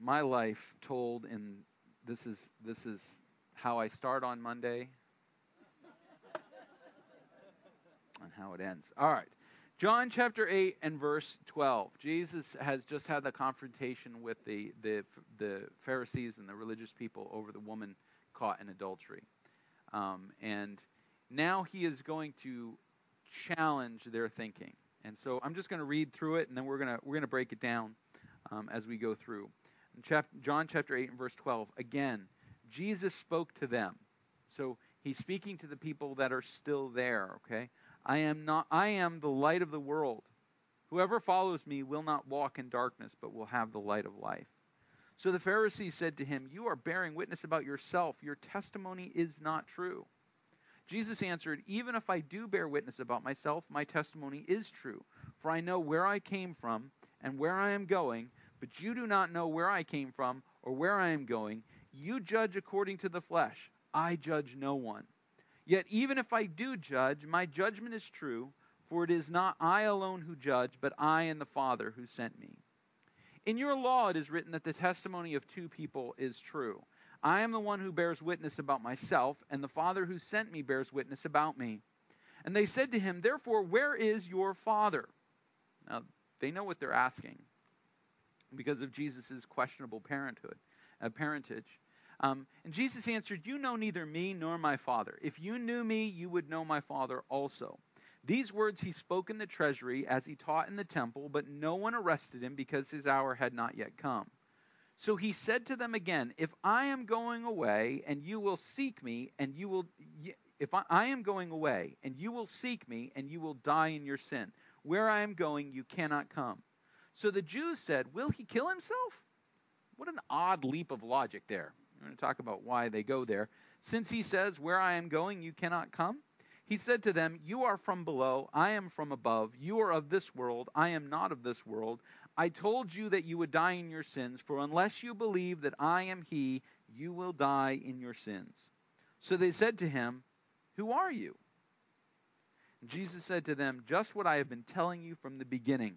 my life told in this is this is how I start on Monday and how it ends. All right. John chapter 8 and verse 12. Jesus has just had the confrontation with the, the, the Pharisees and the religious people over the woman caught in adultery. Um, and now he is going to challenge their thinking. And so I'm just going to read through it, and then we're going to we're going to break it down um, as we go through. In chapter, John chapter 8 and verse 12. Again, Jesus spoke to them. So he's speaking to the people that are still there. Okay. I am not I am the light of the world. Whoever follows me will not walk in darkness, but will have the light of life. So the Pharisees said to him, You are bearing witness about yourself. Your testimony is not true. Jesus answered, Even if I do bear witness about myself, my testimony is true. For I know where I came from and where I am going, but you do not know where I came from or where I am going. You judge according to the flesh. I judge no one. Yet even if I do judge, my judgment is true, for it is not I alone who judge, but I and the Father who sent me. In your law it is written that the testimony of two people is true. I am the one who bears witness about myself, and the Father who sent me bears witness about me. And they said to him, Therefore, where is your Father? Now, they know what they're asking because of Jesus' questionable parenthood, uh, parentage. Um, and Jesus answered, You know neither me nor my Father. If you knew me, you would know my Father also. These words he spoke in the treasury as he taught in the temple, but no one arrested him because his hour had not yet come. So he said to them again, If I am going away, and you will seek me, and you will, if I, I, am going away, and you will seek me, and you will die in your sin, where I am going, you cannot come. So the Jews said, Will he kill himself? What an odd leap of logic there. I'm going to talk about why they go there. Since he says, Where I am going, you cannot come. He said to them, You are from below, I am from above. You are of this world, I am not of this world. I told you that you would die in your sins, for unless you believe that I am He, you will die in your sins. So they said to him, Who are you? And Jesus said to them, Just what I have been telling you from the beginning.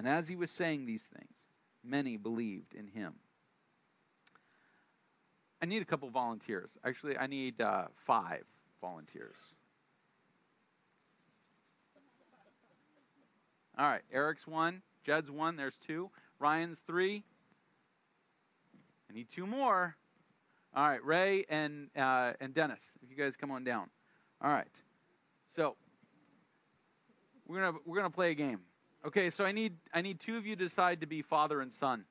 And as he was saying these things, many believed in him. I need a couple volunteers. Actually, I need uh, five volunteers. All right, Eric's one, Jed's one, there's two, Ryan's three. I need two more. All right, Ray and uh, and Dennis, if you guys come on down. All right, so we're gonna we're gonna play a game. Okay, so I need I need two of you to decide to be father and son.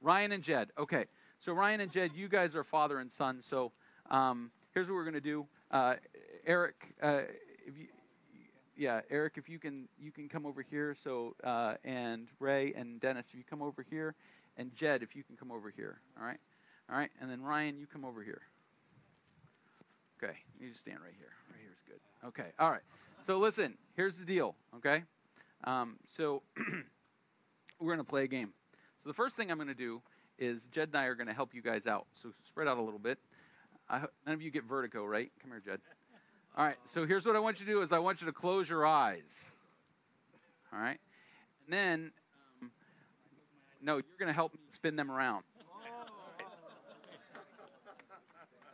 Ryan and Jed. Okay, so Ryan and Jed, you guys are father and son. So um, here's what we're to do. Uh, Eric, uh, if you, yeah, Eric, if you can, you can come over here. So, uh, and Ray and Dennis, if you come over here, and Jed, if you can come over here. All right, all right, and then Ryan, you come over here. Okay, you just stand right here. Right here is good. Okay, all right. So listen, here's the deal. Okay, um, so we're gonna play a game. So the first thing I'm gonna do is Jed and I are gonna help you guys out. So spread out a little bit. I, none of you get vertigo, right? Come here, Jed. All right. So here's what I want you to do: is I want you to close your eyes. All right. And then, um, no, you're going to help me spin them around.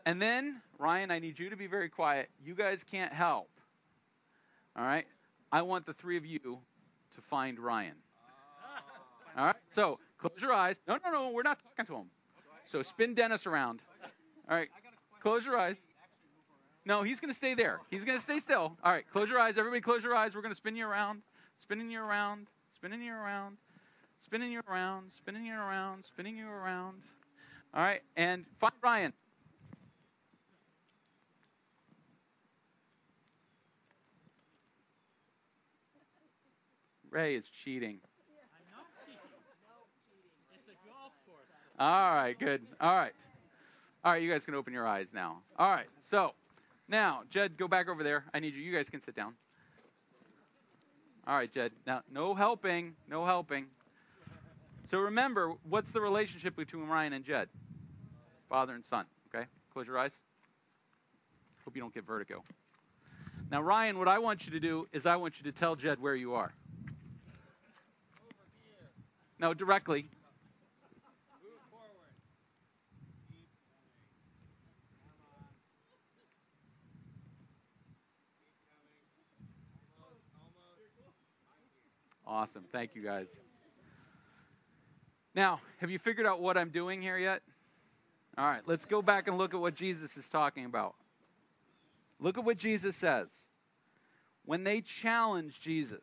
And then, Ryan, I need you to be very quiet. You guys can't help. All right. I want the three of you to find Ryan. All right. So close your eyes. No, no, no. We're not talking to him. So spin Dennis around. All right. Close your eyes. No, he's going to stay there. He's going to stay still. All right, close your eyes. Everybody close your eyes. We're going to spin you around. Spinning you around. Spinning you around. Spinning you around. Spinning you around. Spinning you around. All right, and find Ryan. Ray is cheating. I'm not cheating. No cheating. It's a golf All right, good. All right. All right, you guys can open your eyes now. All right, so now, Jed, go back over there. I need you. You guys can sit down. All right, Jed. Now, no helping. No helping. So remember, what's the relationship between Ryan and Jed? Father and son. Okay? Close your eyes. Hope you don't get vertigo. Now, Ryan, what I want you to do is I want you to tell Jed where you are. No, directly. Awesome. Thank you, guys. Now, have you figured out what I'm doing here yet? All right, let's go back and look at what Jesus is talking about. Look at what Jesus says. When they challenge Jesus,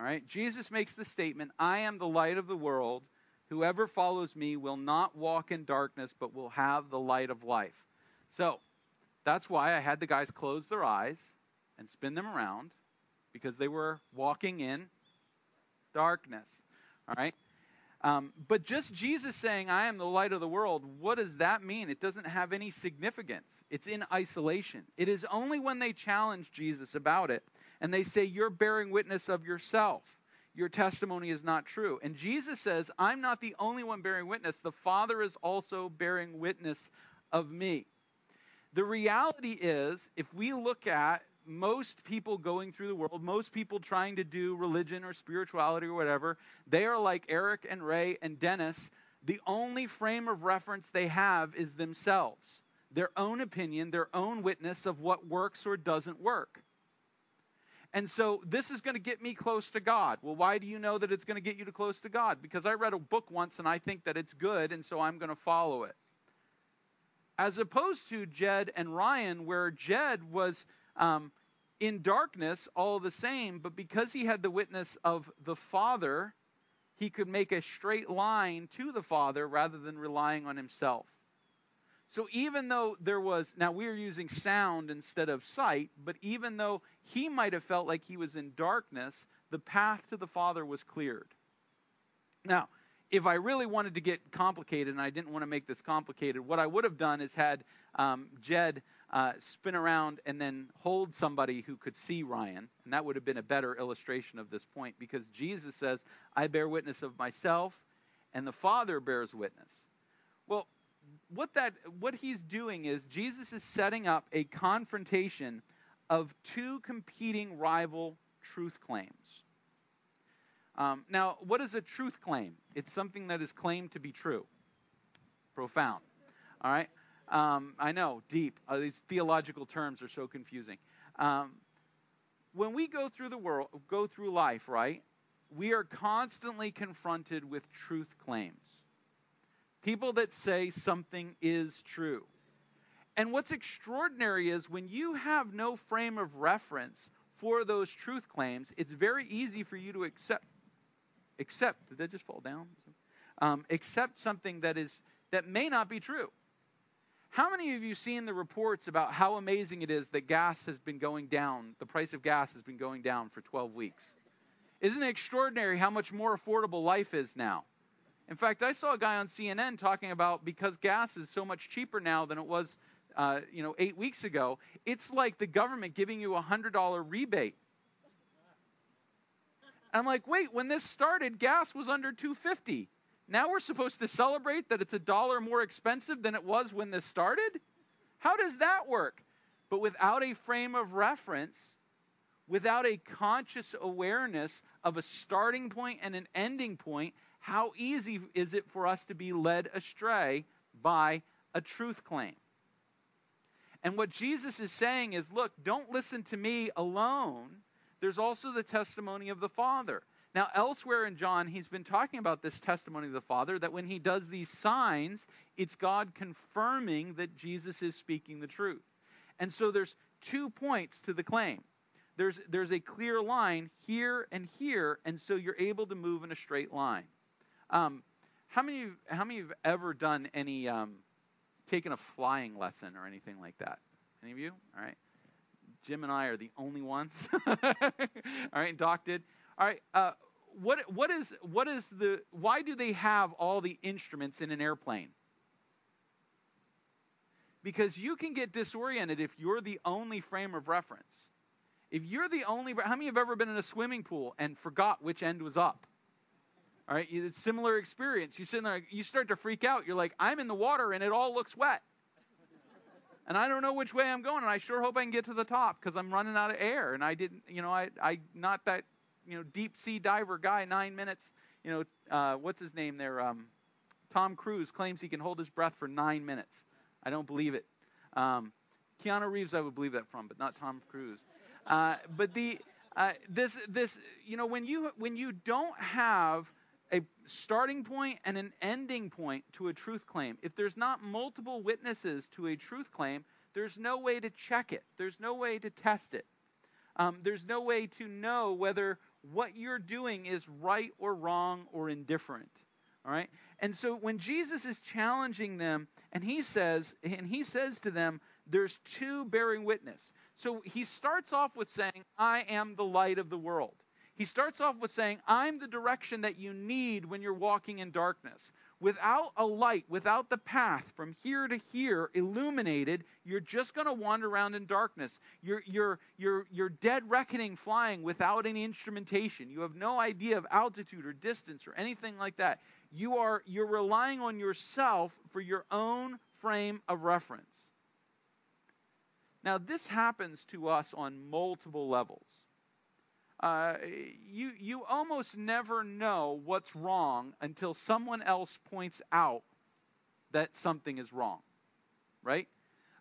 all right, Jesus makes the statement, I am the light of the world. Whoever follows me will not walk in darkness, but will have the light of life. So, that's why I had the guys close their eyes and spin them around because they were walking in darkness. All right? Um, but just Jesus saying, I am the light of the world, what does that mean? It doesn't have any significance. It's in isolation. It is only when they challenge Jesus about it and they say, You're bearing witness of yourself. Your testimony is not true. And Jesus says, I'm not the only one bearing witness. The Father is also bearing witness of me. The reality is, if we look at most people going through the world, most people trying to do religion or spirituality or whatever, they are like Eric and Ray and Dennis. The only frame of reference they have is themselves, their own opinion, their own witness of what works or doesn't work. And so this is going to get me close to God. Well, why do you know that it's going to get you to close to God? Because I read a book once and I think that it's good, and so I'm going to follow it. As opposed to Jed and Ryan, where Jed was um, in darkness all the same, but because he had the witness of the Father, he could make a straight line to the Father rather than relying on himself. So even though there was, now we are using sound instead of sight, but even though he might have felt like he was in darkness, the path to the Father was cleared. Now, if I really wanted to get complicated and I didn't want to make this complicated, what I would have done is had um, Jed uh, spin around and then hold somebody who could see Ryan. And that would have been a better illustration of this point because Jesus says, I bear witness of myself, and the Father bears witness. Well, what that what he's doing is Jesus is setting up a confrontation of two competing rival truth claims. Um, now, what is a truth claim? It's something that is claimed to be true. Profound. All right. Um, I know, deep. Uh, these theological terms are so confusing. Um, when we go through the world, go through life, right? We are constantly confronted with truth claims. People that say something is true. And what's extraordinary is when you have no frame of reference for those truth claims, it's very easy for you to accept. Accept. Did that just fall down? Um, accept something that is that may not be true. How many of you seen the reports about how amazing it is that gas has been going down? The price of gas has been going down for 12 weeks. Isn't it extraordinary how much more affordable life is now? In fact, I saw a guy on CNN talking about because gas is so much cheaper now than it was, uh, you know, eight weeks ago. It's like the government giving you a hundred dollar rebate. I'm like, wait, when this started, gas was under 250. Now we're supposed to celebrate that it's a dollar more expensive than it was when this started? How does that work? But without a frame of reference, without a conscious awareness of a starting point and an ending point, how easy is it for us to be led astray by a truth claim? And what Jesus is saying is look, don't listen to me alone. There's also the testimony of the Father. Now, elsewhere in John, he's been talking about this testimony of the Father that when he does these signs, it's God confirming that Jesus is speaking the truth. And so there's two points to the claim. There's, there's a clear line here and here, and so you're able to move in a straight line. Um, how many how many have ever done any um, taken a flying lesson or anything like that? Any of you? All right. Jim and I are the only ones. All right, Doc did. All right. Uh, what what is what is the why do they have all the instruments in an airplane? Because you can get disoriented if you're the only frame of reference. If you're the only how many have ever been in a swimming pool and forgot which end was up? All right, it's similar experience. You sit there, you start to freak out. You're like, I'm in the water and it all looks wet. And I don't know which way I'm going, and I sure hope I can get to the top because I'm running out of air. And I didn't, you know, I, I not that, you know, deep sea diver guy. Nine minutes, you know, uh, what's his name there? Um, Tom Cruise claims he can hold his breath for nine minutes. I don't believe it. Um, Keanu Reeves, I would believe that from, but not Tom Cruise. Uh, but the uh, this this you know when you when you don't have a starting point and an ending point to a truth claim. If there's not multiple witnesses to a truth claim, there's no way to check it, there's no way to test it. Um, there's no way to know whether what you're doing is right or wrong or indifferent. All right? And so when Jesus is challenging them and he says and he says to them there's two bearing witness. So he starts off with saying I am the light of the world. He starts off with saying, I'm the direction that you need when you're walking in darkness. Without a light, without the path from here to here illuminated, you're just going to wander around in darkness. You're, you're, you're, you're dead reckoning flying without any instrumentation. You have no idea of altitude or distance or anything like that. You are, you're relying on yourself for your own frame of reference. Now, this happens to us on multiple levels uh, you you almost never know what's wrong until someone else points out that something is wrong, right?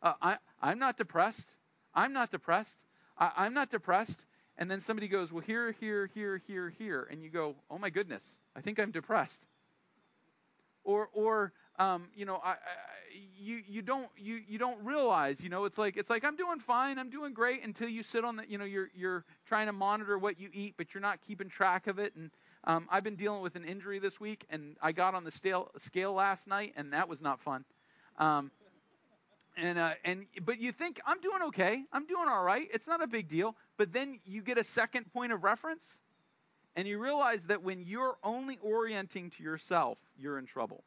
Uh, I I'm not depressed. I'm not depressed. I, I'm not depressed. And then somebody goes, well, here, here, here, here, here, and you go, oh my goodness, I think I'm depressed. Or or um, you know, I, I, you you don't you you don't realize, you know, it's like it's like I'm doing fine, I'm doing great until you sit on the, you know, you're you're trying to monitor what you eat, but you're not keeping track of it. And um, I've been dealing with an injury this week, and I got on the scale scale last night, and that was not fun. Um, and uh, and but you think I'm doing okay, I'm doing all right, it's not a big deal. But then you get a second point of reference, and you realize that when you're only orienting to yourself, you're in trouble.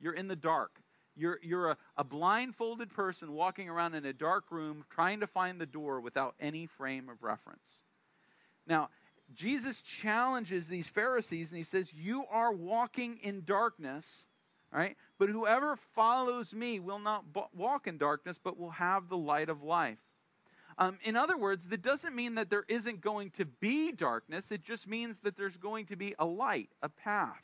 You're in the dark. You're, you're a, a blindfolded person walking around in a dark room trying to find the door without any frame of reference. Now, Jesus challenges these Pharisees and he says, You are walking in darkness, right? But whoever follows me will not walk in darkness, but will have the light of life. Um, in other words, that doesn't mean that there isn't going to be darkness. It just means that there's going to be a light, a path.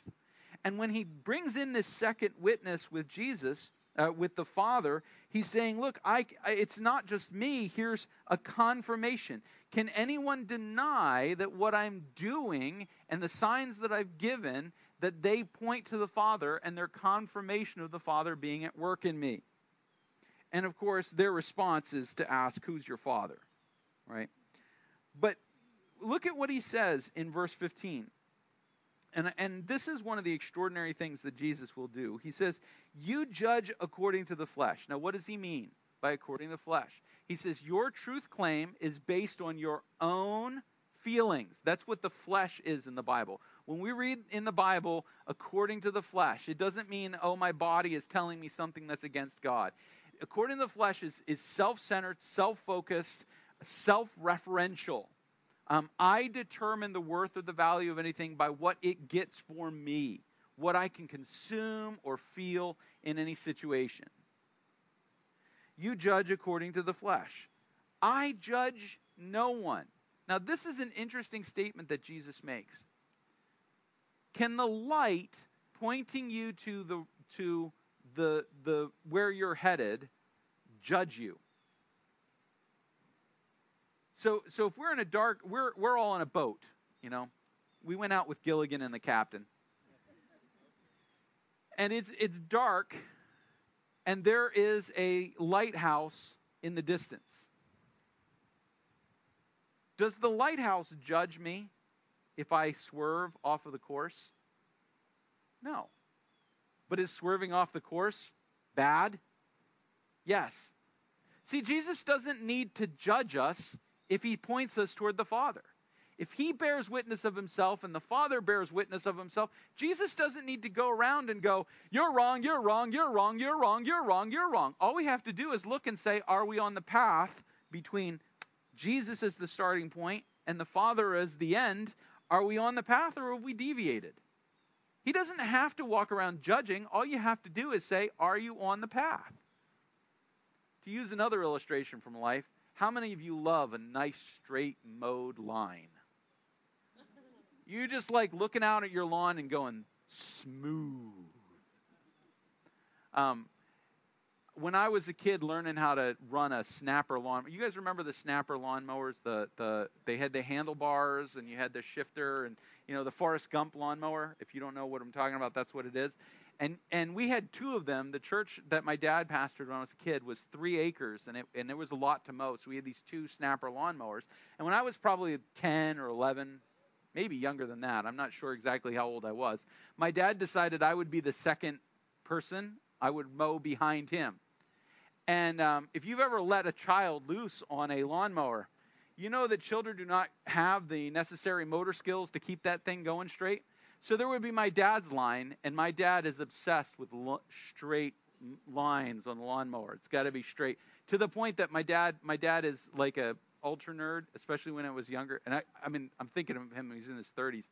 And when he brings in this second witness with Jesus, uh, with the Father, he's saying, Look, I, it's not just me. Here's a confirmation. Can anyone deny that what I'm doing and the signs that I've given, that they point to the Father and their confirmation of the Father being at work in me? And of course, their response is to ask, Who's your Father? Right? But look at what he says in verse 15. And, and this is one of the extraordinary things that Jesus will do. He says, You judge according to the flesh. Now, what does he mean by according to the flesh? He says, Your truth claim is based on your own feelings. That's what the flesh is in the Bible. When we read in the Bible according to the flesh, it doesn't mean, oh, my body is telling me something that's against God. According to the flesh is, is self centered, self focused, self referential. Um, I determine the worth or the value of anything by what it gets for me, what I can consume or feel in any situation. You judge according to the flesh. I judge no one. Now, this is an interesting statement that Jesus makes. Can the light pointing you to the to the the where you're headed judge you? So, so if we're in a dark, we're, we're all on a boat, you know. We went out with Gilligan and the captain. And it's, it's dark, and there is a lighthouse in the distance. Does the lighthouse judge me if I swerve off of the course? No. But is swerving off the course bad? Yes. See, Jesus doesn't need to judge us if he points us toward the Father. If he bears witness of himself and the Father bears witness of himself, Jesus doesn't need to go around and go, You're wrong, you're wrong, you're wrong, you're wrong, you're wrong, you're wrong. All we have to do is look and say, Are we on the path between Jesus as the starting point and the Father as the end? Are we on the path or have we deviated? He doesn't have to walk around judging. All you have to do is say, Are you on the path? To use another illustration from life, how many of you love a nice straight mowed line? You just like looking out at your lawn and going smooth. Um, when I was a kid learning how to run a snapper lawn, you guys remember the snapper lawn mowers? The the they had the handlebars and you had the shifter and you know the Forrest Gump lawnmower. If you don't know what I'm talking about, that's what it is. And and we had two of them. The church that my dad pastored when I was a kid was three acres, and it and there was a lot to mow. So we had these two snapper lawnmowers. And when I was probably 10 or 11, maybe younger than that. I'm not sure exactly how old I was. My dad decided I would be the second person. I would mow behind him. And um, if you've ever let a child loose on a lawnmower, you know that children do not have the necessary motor skills to keep that thing going straight. So there would be my dad's line, and my dad is obsessed with lo- straight lines on the lawnmower. It's got to be straight to the point that my dad, my dad is like a ultra nerd, especially when I was younger. And I, I mean, I'm thinking of him he's in his 30s.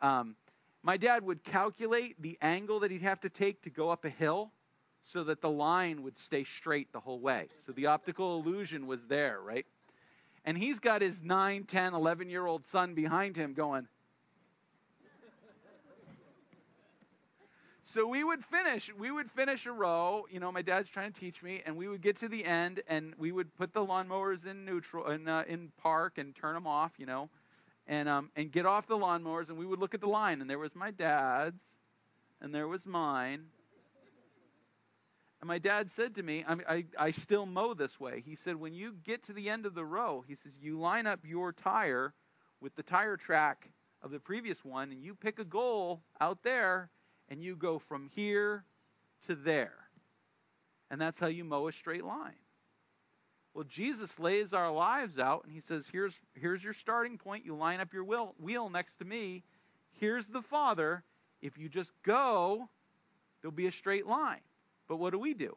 Um, my dad would calculate the angle that he'd have to take to go up a hill so that the line would stay straight the whole way. So the optical illusion was there, right? And he's got his 9, 10, 11 year old son behind him going, so we would finish we would finish a row you know my dad's trying to teach me and we would get to the end and we would put the lawnmowers in neutral in uh, in park and turn them off you know and um and get off the lawnmowers and we would look at the line and there was my dad's and there was mine. And my dad said to me I, I i still mow this way. He said when you get to the end of the row he says you line up your tire with the tire track of the previous one and you pick a goal out there and you go from here to there. And that's how you mow a straight line. Well, Jesus lays our lives out and he says, Here's, here's your starting point. You line up your wheel, wheel next to me. Here's the Father. If you just go, there'll be a straight line. But what do we do?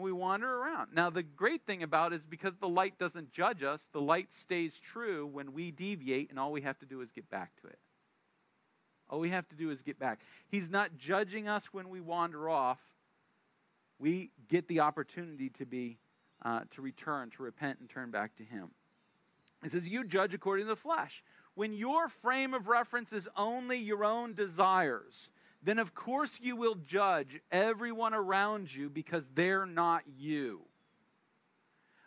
And we wander around. Now, the great thing about it is because the light doesn't judge us, the light stays true when we deviate, and all we have to do is get back to it. All we have to do is get back. He's not judging us when we wander off. We get the opportunity to be, uh, to return, to repent, and turn back to Him. It says, You judge according to the flesh. When your frame of reference is only your own desires, then of course you will judge everyone around you because they're not you.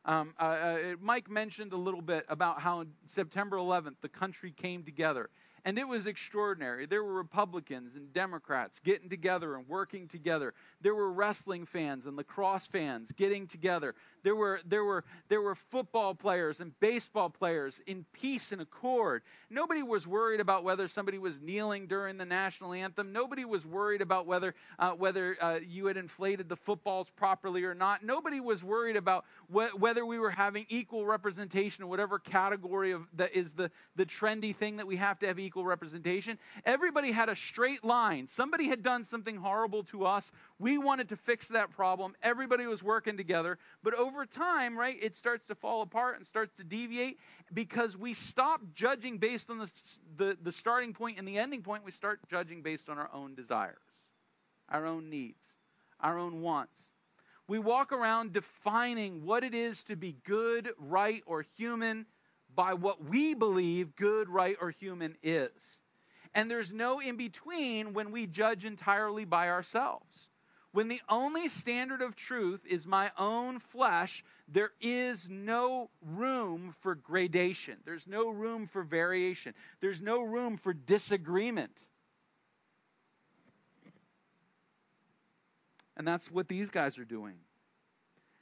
Um, uh, uh, Mike mentioned a little bit about how September 11th the country came together and it was extraordinary. There were Republicans and Democrats getting together and working together. There were wrestling fans and lacrosse fans getting together. There were there were there were football players and baseball players in peace and accord. Nobody was worried about whether somebody was kneeling during the national anthem. Nobody was worried about whether uh, whether uh, you had inflated the footballs properly or not. Nobody was worried about wh- whether we were having equal representation in whatever category of that is the the trendy thing that we have to have equal equal representation. Everybody had a straight line. Somebody had done something horrible to us. We wanted to fix that problem. Everybody was working together. But over time, right, it starts to fall apart and starts to deviate because we stop judging based on the, the, the starting point and the ending point. We start judging based on our own desires, our own needs, our own wants. We walk around defining what it is to be good, right, or human by what we believe good, right, or human is. And there's no in between when we judge entirely by ourselves. When the only standard of truth is my own flesh, there is no room for gradation. There's no room for variation. There's no room for disagreement. And that's what these guys are doing.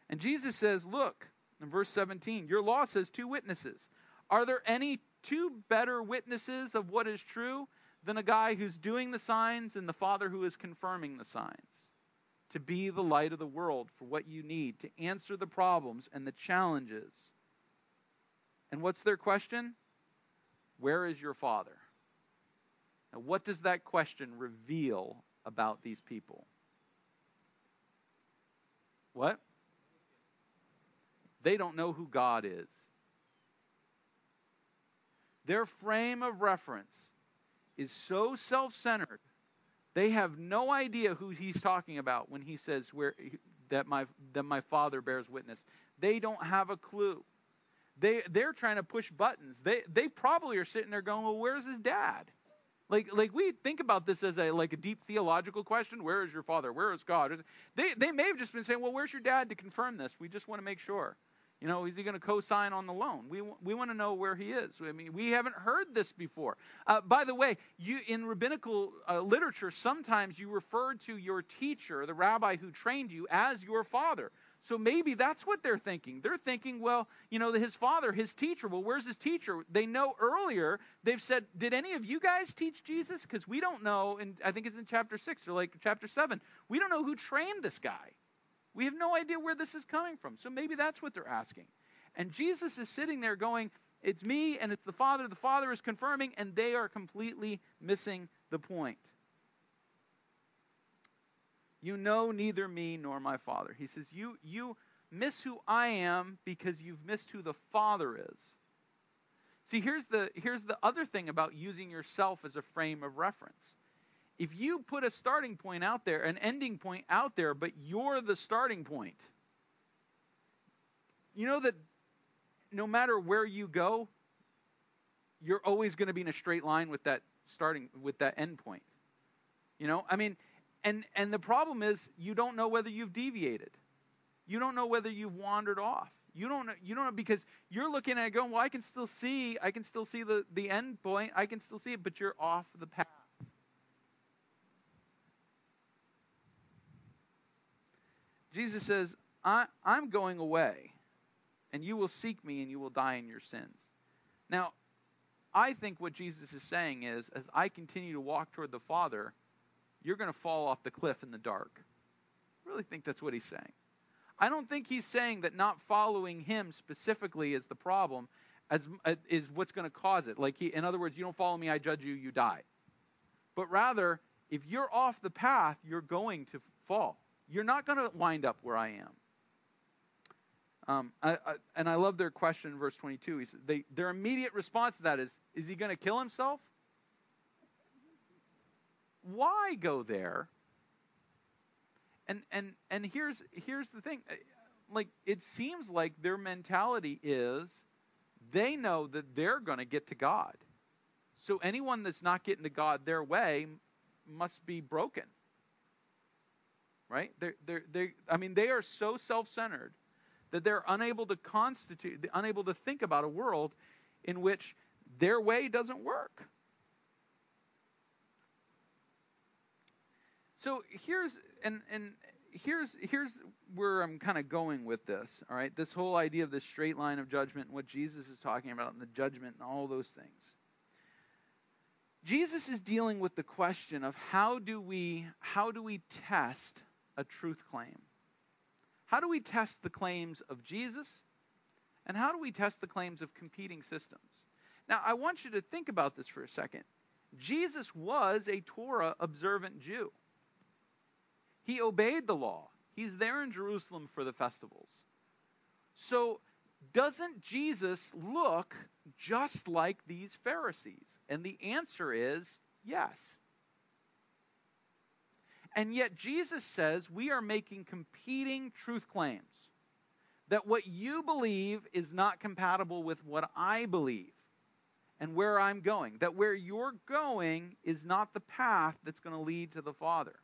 And Jesus says, Look, in verse 17, your law says two witnesses. Are there any two better witnesses of what is true than a guy who's doing the signs and the Father who is confirming the signs? To be the light of the world for what you need, to answer the problems and the challenges And what's their question? Where is your father? Now, what does that question reveal about these people? What? They don't know who God is. Their frame of reference is so self centered, they have no idea who he's talking about when he says where, that, my, that my Father bears witness. They don't have a clue. They, they're trying to push buttons. They, they probably are sitting there going, well, where's his dad? Like, like we think about this as a like a deep theological question. Where is your father? Where is God? They, they may have just been saying, well, where's your dad to confirm this? We just want to make sure. You know, is he going to co-sign on the loan? We we want to know where he is. I mean, we haven't heard this before. Uh, by the way, you in rabbinical uh, literature, sometimes you refer to your teacher, the rabbi who trained you, as your father. So maybe that's what they're thinking. They're thinking, well, you know, his father, his teacher. Well, where's his teacher? They know earlier they've said, did any of you guys teach Jesus? Because we don't know. And I think it's in chapter six or like chapter seven. We don't know who trained this guy. We have no idea where this is coming from. So maybe that's what they're asking. And Jesus is sitting there going, It's me and it's the Father. The Father is confirming, and they are completely missing the point. You know neither me nor my Father. He says, You, you miss who I am because you've missed who the Father is. See, here's the, here's the other thing about using yourself as a frame of reference if you put a starting point out there, an ending point out there, but you're the starting point, you know that no matter where you go, you're always going to be in a straight line with that starting with that end point. You know, I mean, and and the problem is you don't know whether you've deviated. You don't know whether you've wandered off. You don't know, you don't know because you're looking at it going, well, I can still see, I can still see the the end point, I can still see it, but you're off the path. Jesus says, I, am going away, and you will seek me, and you will die in your sins. Now, I think what Jesus is saying is, as I continue to walk toward the Father, you're going to fall off the cliff in the dark. I really think that's what he's saying. I don't think he's saying that not following him specifically is the problem, as uh, is what's going to cause it. Like he, in other words, you don't follow me, I judge you, you die. But rather, if you're off the path, you're going to fall. You're not going to wind up where I am. Um, I, I, and I love their question in verse 22. He said, they, their immediate response to that is, is he going to kill himself? Why go there? And and and here's here's the thing. Like it seems like their mentality is they know that they're going to get to God. So anyone that's not getting to God their way must be broken right? They're, they're, they I mean, they are so self-centered that they're unable to constitute, unable to think about a world in which their way doesn't work. So here's and and here's here's where I'm kind of going with this. All right, this whole idea of the straight line of judgment and what Jesus is talking about and the judgment and all those things. Jesus is dealing with the question of how do we how do we test a truth claim. How do we test the claims of Jesus? And how do we test the claims of competing systems? Now, I want you to think about this for a second. Jesus was a Torah observant Jew. He obeyed the law. He's there in Jerusalem for the festivals. So, doesn't Jesus look just like these Pharisees? And the answer is yes. And yet Jesus says we are making competing truth claims. That what you believe is not compatible with what I believe and where I'm going. That where you're going is not the path that's going to lead to the Father.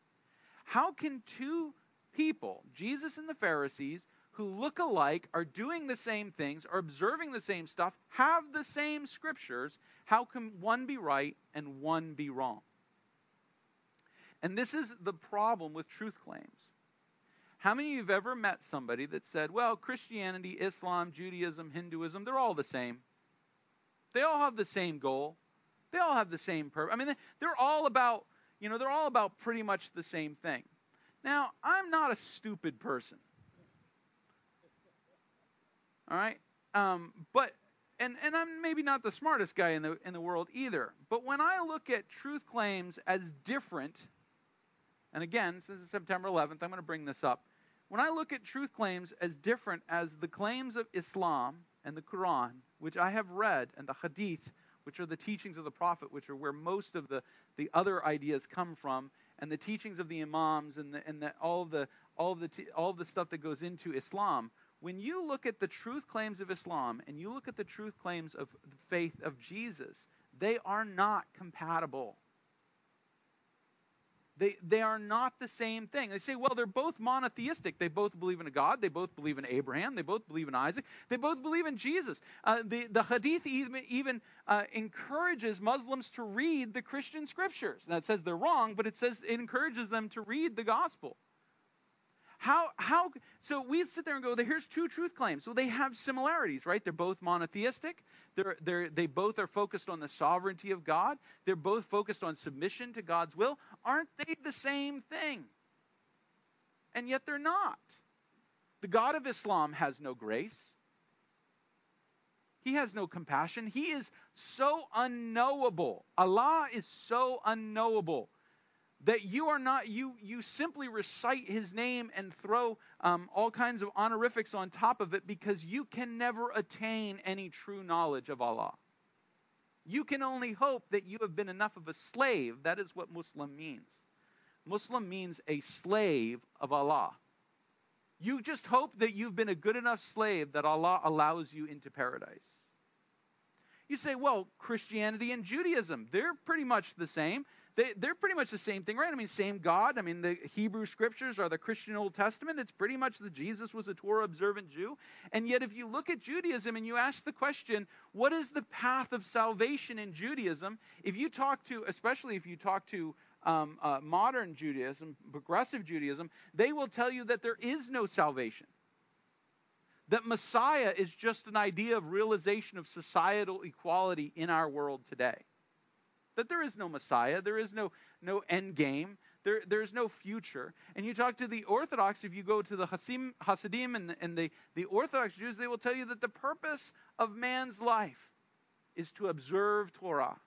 How can two people, Jesus and the Pharisees, who look alike, are doing the same things, are observing the same stuff, have the same scriptures, how can one be right and one be wrong? And this is the problem with truth claims. How many of you have ever met somebody that said, well, Christianity, Islam, Judaism, Hinduism, they're all the same? They all have the same goal. They all have the same purpose. I mean, they're all about, you know, they're all about pretty much the same thing. Now, I'm not a stupid person. All right? Um, but and, and I'm maybe not the smartest guy in the in the world either, but when I look at truth claims as different, and again, since it's September 11th, I'm going to bring this up. When I look at truth claims as different as the claims of Islam and the Quran, which I have read, and the Hadith, which are the teachings of the Prophet, which are where most of the, the other ideas come from, and the teachings of the Imams and, the, and the, all the all the all the stuff that goes into Islam, when you look at the truth claims of Islam and you look at the truth claims of the faith of Jesus, they are not compatible. They, they are not the same thing. They say, well, they're both monotheistic. They both believe in a God. They both believe in Abraham. They both believe in Isaac. They both believe in Jesus. Uh, the, the Hadith even, even uh, encourages Muslims to read the Christian scriptures. That says they're wrong, but it says it encourages them to read the gospel. How, how, so we sit there and go, here's two truth claims. So they have similarities, right? They're both monotheistic. They're, they're, they both are focused on the sovereignty of God. They're both focused on submission to God's will. Aren't they the same thing? And yet they're not. The God of Islam has no grace. He has no compassion. He is so unknowable. Allah is so unknowable that you are not you you simply recite his name and throw um, all kinds of honorifics on top of it because you can never attain any true knowledge of allah. You can only hope that you have been enough of a slave. That is what muslim means. Muslim means a slave of allah. You just hope that you've been a good enough slave that allah allows you into paradise. You say well christianity and judaism they're pretty much the same they, they're pretty much the same thing, right? I mean, same God. I mean, the Hebrew scriptures are the Christian Old Testament. It's pretty much that Jesus was a Torah observant Jew. And yet, if you look at Judaism and you ask the question, what is the path of salvation in Judaism? If you talk to, especially if you talk to um, uh, modern Judaism, progressive Judaism, they will tell you that there is no salvation. That Messiah is just an idea of realization of societal equality in our world today that there is no Messiah, there is no, no end game, there, there's no future. And you talk to the Orthodox, if you go to the Hasim, Hasidim and, the, and the, the Orthodox Jews, they will tell you that the purpose of man's life is to observe Torah.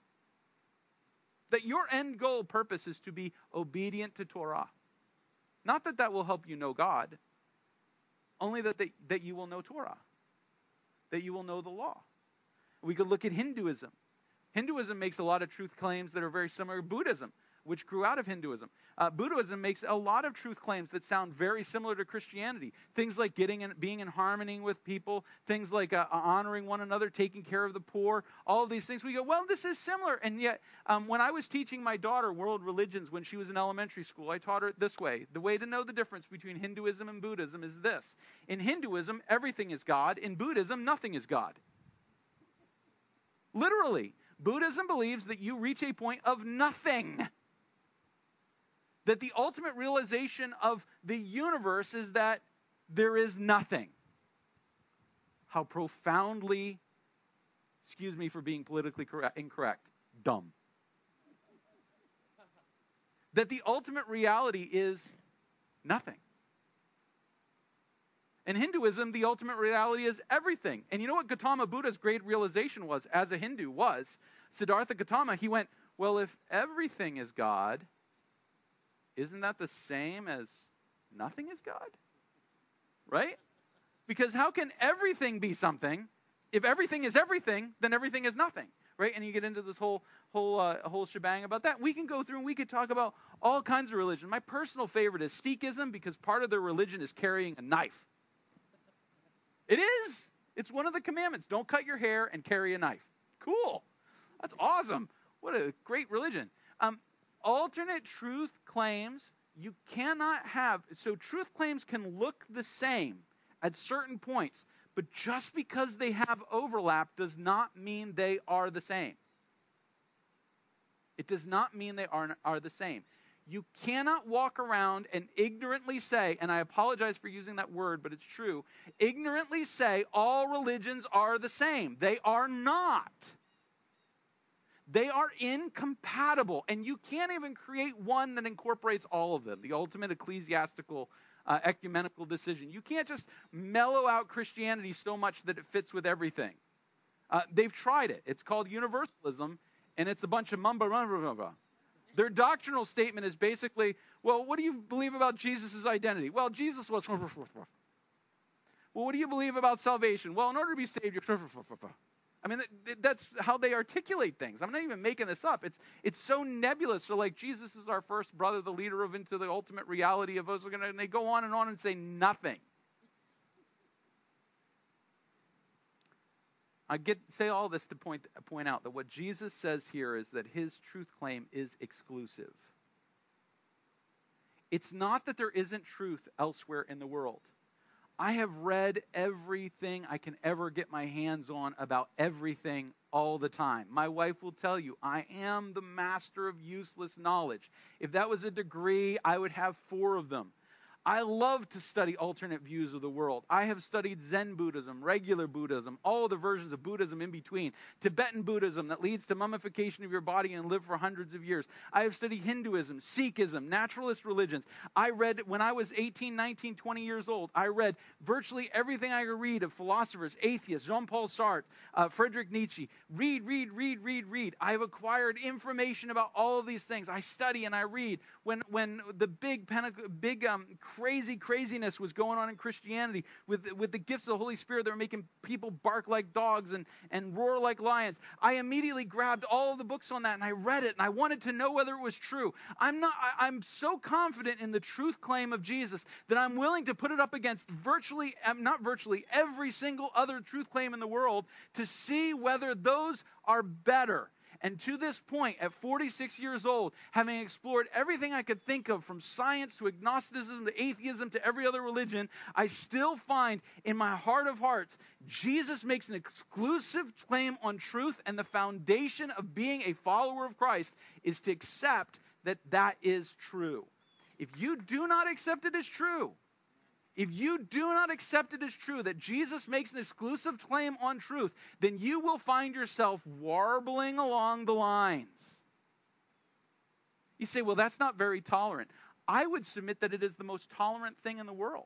That your end goal purpose is to be obedient to Torah. Not that that will help you know God, only that, they, that you will know Torah, that you will know the law. We could look at Hinduism. Hinduism makes a lot of truth claims that are very similar to Buddhism, which grew out of Hinduism. Uh, Buddhism makes a lot of truth claims that sound very similar to Christianity. Things like getting in, being in harmony with people, things like uh, honoring one another, taking care of the poor, all of these things. We go, well, this is similar. And yet, um, when I was teaching my daughter world religions when she was in elementary school, I taught her this way. The way to know the difference between Hinduism and Buddhism is this. In Hinduism, everything is God. In Buddhism, nothing is God. Literally. Buddhism believes that you reach a point of nothing. That the ultimate realization of the universe is that there is nothing. How profoundly, excuse me for being politically correct, incorrect, dumb. that the ultimate reality is nothing. In Hinduism, the ultimate reality is everything. And you know what Gautama Buddha's great realization was as a Hindu was? Siddhartha Gautama, he went, Well, if everything is God, isn't that the same as nothing is God? Right? Because how can everything be something? If everything is everything, then everything is nothing. Right? And you get into this whole whole uh, whole shebang about that. We can go through and we could talk about all kinds of religion. My personal favorite is Sikhism because part of their religion is carrying a knife. It is. It's one of the commandments. Don't cut your hair and carry a knife. Cool. That's awesome. What a great religion. Um, alternate truth claims you cannot have. So truth claims can look the same at certain points, but just because they have overlap does not mean they are the same. It does not mean they are, are the same. You cannot walk around and ignorantly say, and I apologize for using that word, but it's true, ignorantly say all religions are the same. They are not. They are incompatible, and you can't even create one that incorporates all of them, the ultimate ecclesiastical uh, ecumenical decision. You can't just mellow out Christianity so much that it fits with everything. Uh, they've tried it. It's called universalism, and it's a bunch of mumbo jumbo. Their doctrinal statement is basically, well, what do you believe about Jesus' identity? Well, Jesus was. Well, what do you believe about salvation? Well, in order to be saved, you're. I mean, that's how they articulate things. I'm not even making this up. It's it's so nebulous. So like Jesus is our first brother, the leader of into the ultimate reality of us. And they go on and on and say nothing. I get say all this to point point out that what Jesus says here is that his truth claim is exclusive. It's not that there isn't truth elsewhere in the world. I have read everything I can ever get my hands on about everything all the time. My wife will tell you, I am the master of useless knowledge. If that was a degree, I would have four of them. I love to study alternate views of the world. I have studied Zen Buddhism, regular Buddhism, all the versions of Buddhism in between, Tibetan Buddhism that leads to mummification of your body and live for hundreds of years. I have studied Hinduism, Sikhism, naturalist religions. I read, when I was 18, 19, 20 years old, I read virtually everything I could read of philosophers, atheists, Jean Paul Sartre, uh, Friedrich Nietzsche. Read, read, read, read, read. I have acquired information about all of these things. I study and I read. When, when the big, big um, crazy craziness was going on in Christianity with, with the gifts of the Holy Spirit that were making people bark like dogs and, and roar like lions. I immediately grabbed all of the books on that and I read it and I wanted to know whether it was true. I'm not I, I'm so confident in the truth claim of Jesus that I'm willing to put it up against virtually um, not virtually every single other truth claim in the world to see whether those are better. And to this point, at 46 years old, having explored everything I could think of from science to agnosticism to atheism to every other religion, I still find in my heart of hearts, Jesus makes an exclusive claim on truth, and the foundation of being a follower of Christ is to accept that that is true. If you do not accept it as true, if you do not accept it as true that Jesus makes an exclusive claim on truth, then you will find yourself warbling along the lines. You say, well, that's not very tolerant. I would submit that it is the most tolerant thing in the world.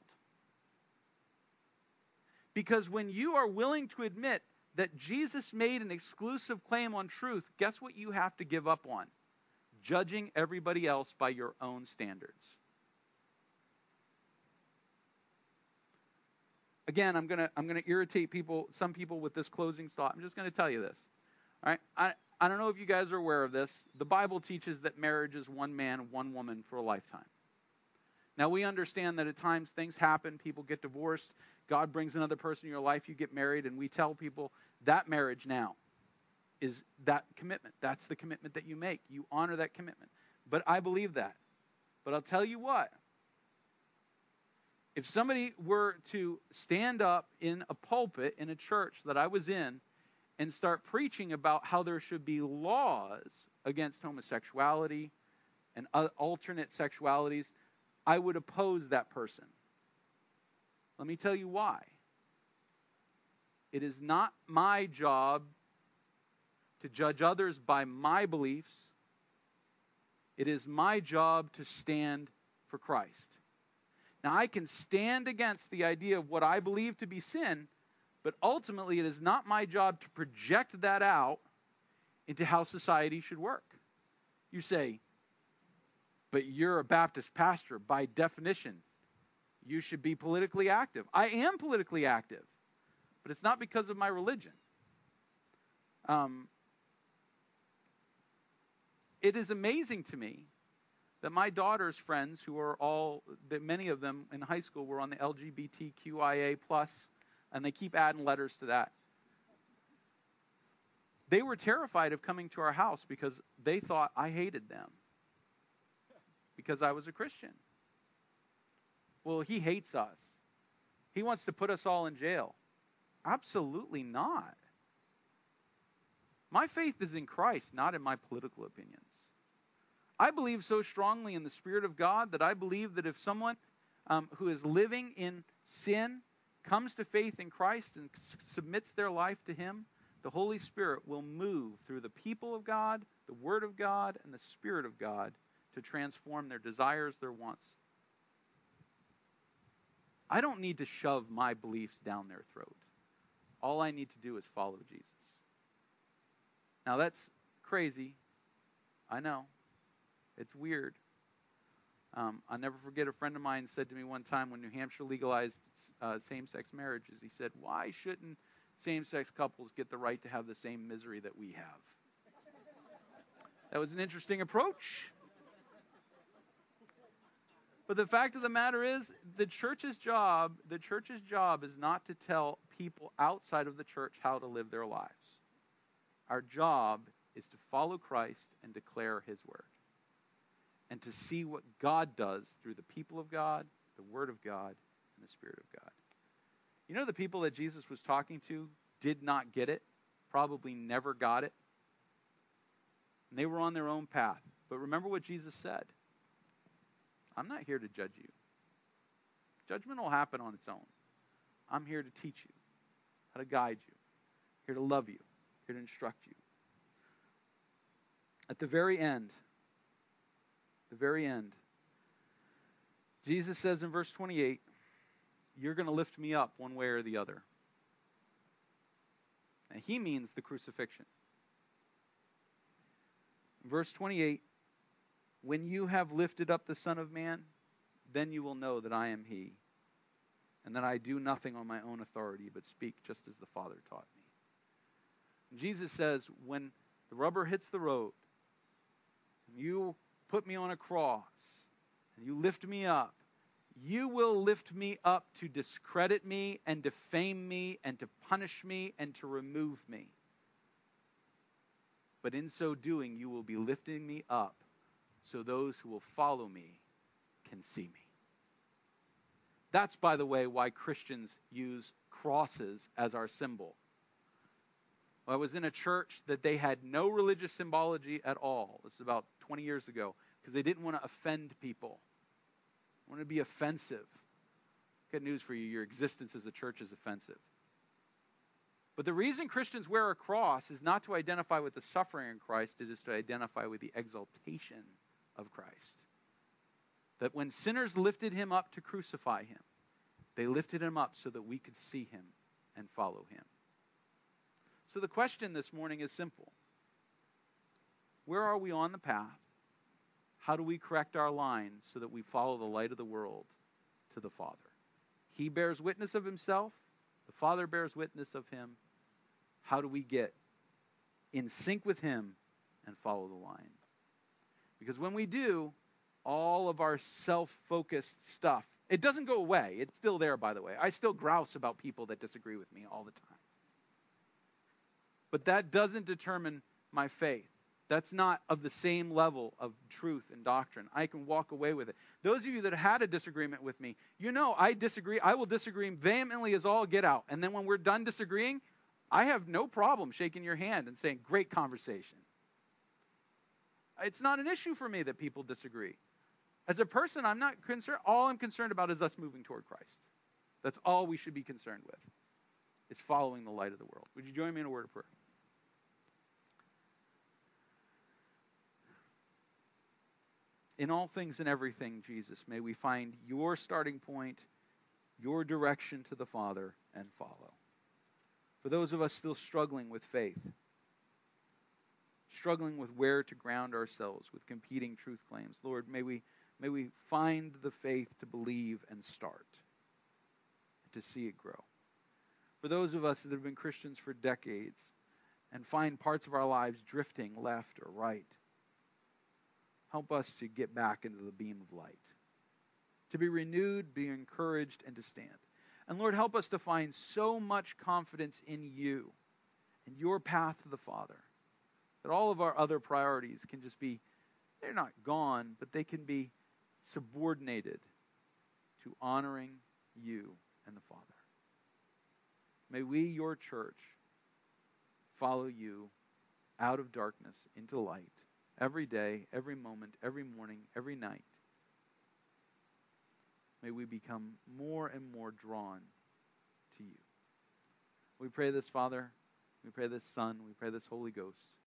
Because when you are willing to admit that Jesus made an exclusive claim on truth, guess what you have to give up on? Judging everybody else by your own standards. Again, I'm gonna I'm gonna irritate people, some people with this closing thought. I'm just gonna tell you this. All right, I I don't know if you guys are aware of this. The Bible teaches that marriage is one man, one woman for a lifetime. Now we understand that at times things happen, people get divorced, God brings another person in your life, you get married, and we tell people that marriage now is that commitment. That's the commitment that you make. You honor that commitment. But I believe that. But I'll tell you what, if somebody were to stand up in a pulpit in a church that I was in and start preaching about how there should be laws against homosexuality and alternate sexualities, I would oppose that person. Let me tell you why. It is not my job to judge others by my beliefs. It is my job to stand for Christ. Now, I can stand against the idea of what I believe to be sin, but ultimately it is not my job to project that out into how society should work. You say, but you're a Baptist pastor. By definition, you should be politically active. I am politically active, but it's not because of my religion. Um, it is amazing to me that my daughter's friends, who are all, that many of them in high school were on the LGBTQIA plus, and they keep adding letters to that. They were terrified of coming to our house because they thought I hated them because I was a Christian. Well, he hates us. He wants to put us all in jail. Absolutely not. My faith is in Christ, not in my political opinions. I believe so strongly in the Spirit of God that I believe that if someone um, who is living in sin comes to faith in Christ and s- submits their life to Him, the Holy Spirit will move through the people of God, the Word of God, and the Spirit of God to transform their desires, their wants. I don't need to shove my beliefs down their throat. All I need to do is follow Jesus. Now that's crazy. I know. It's weird. Um, I'll never forget a friend of mine said to me one time when New Hampshire legalized uh, same sex marriages, he said, Why shouldn't same sex couples get the right to have the same misery that we have? that was an interesting approach. But the fact of the matter is, the church's job, the church's job is not to tell people outside of the church how to live their lives. Our job is to follow Christ and declare his word. And to see what God does through the people of God, the word of God, and the spirit of God. You know the people that Jesus was talking to did not get it, probably never got it. And they were on their own path. But remember what Jesus said. I'm not here to judge you. Judgment will happen on its own. I'm here to teach you, how to guide you, here to love you, here to instruct you. At the very end, the very end, Jesus says in verse 28, You're going to lift me up one way or the other. And he means the crucifixion. Verse 28 when you have lifted up the Son of Man, then you will know that I am He, and that I do nothing on my own authority, but speak just as the Father taught me. Jesus says, when the rubber hits the road, and you put me on a cross, and you lift me up, you will lift me up to discredit me and defame me and to punish me and to remove me. But in so doing, you will be lifting me up so those who will follow me can see me. That's, by the way, why Christians use crosses as our symbol. I was in a church that they had no religious symbology at all. This is about 20 years ago because they didn't want to offend people. They wanted to be offensive. Good news for you your existence as a church is offensive. But the reason Christians wear a cross is not to identify with the suffering in Christ, it is to identify with the exaltation of Christ. That when sinners lifted him up to crucify him, they lifted him up so that we could see him and follow him. So the question this morning is simple Where are we on the path? How do we correct our line so that we follow the light of the world to the Father? He bears witness of himself, the Father bears witness of him. How do we get in sync with him and follow the line? Because when we do, all of our self focused stuff, it doesn't go away. It's still there, by the way. I still grouse about people that disagree with me all the time. But that doesn't determine my faith. That's not of the same level of truth and doctrine. I can walk away with it. Those of you that had a disagreement with me, you know I disagree. I will disagree vehemently as all get out. And then when we're done disagreeing, I have no problem shaking your hand and saying, Great conversation. It's not an issue for me that people disagree. As a person, I'm not concerned. All I'm concerned about is us moving toward Christ. That's all we should be concerned with. It's following the light of the world. Would you join me in a word of prayer? In all things and everything, Jesus, may we find your starting point, your direction to the Father, and follow. For those of us still struggling with faith, struggling with where to ground ourselves with competing truth claims. Lord, may we, may we find the faith to believe and start, to see it grow. For those of us that have been Christians for decades and find parts of our lives drifting left or right, help us to get back into the beam of light, to be renewed, be encouraged, and to stand. And Lord, help us to find so much confidence in you and your path to the Father that all of our other priorities can just be, they're not gone, but they can be subordinated to honoring you and the Father. May we, your church, follow you out of darkness into light every day, every moment, every morning, every night. May we become more and more drawn to you. We pray this, Father. We pray this, Son. We pray this, Holy Ghost.